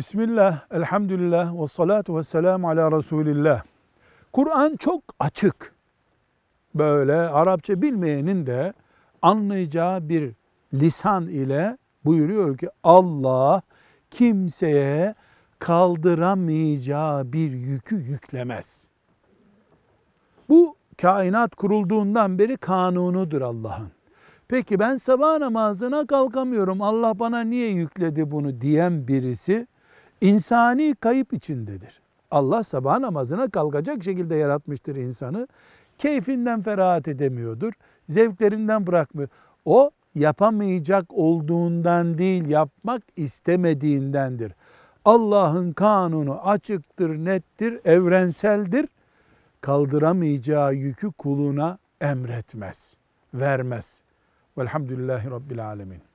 Bismillah, elhamdülillah ve salatu ve selamu ala Resulillah. Kur'an çok açık. Böyle Arapça bilmeyenin de anlayacağı bir lisan ile buyuruyor ki Allah kimseye kaldıramayacağı bir yükü yüklemez. Bu kainat kurulduğundan beri kanunudur Allah'ın. Peki ben sabah namazına kalkamıyorum. Allah bana niye yükledi bunu diyen birisi insani kayıp içindedir. Allah sabah namazına kalkacak şekilde yaratmıştır insanı. Keyfinden ferahat edemiyordur. Zevklerinden bırakmıyor. O yapamayacak olduğundan değil, yapmak istemediğindendir. Allah'ın kanunu açıktır, nettir, evrenseldir. Kaldıramayacağı yükü kuluna emretmez, vermez. Velhamdülillahi Rabbil Alemin.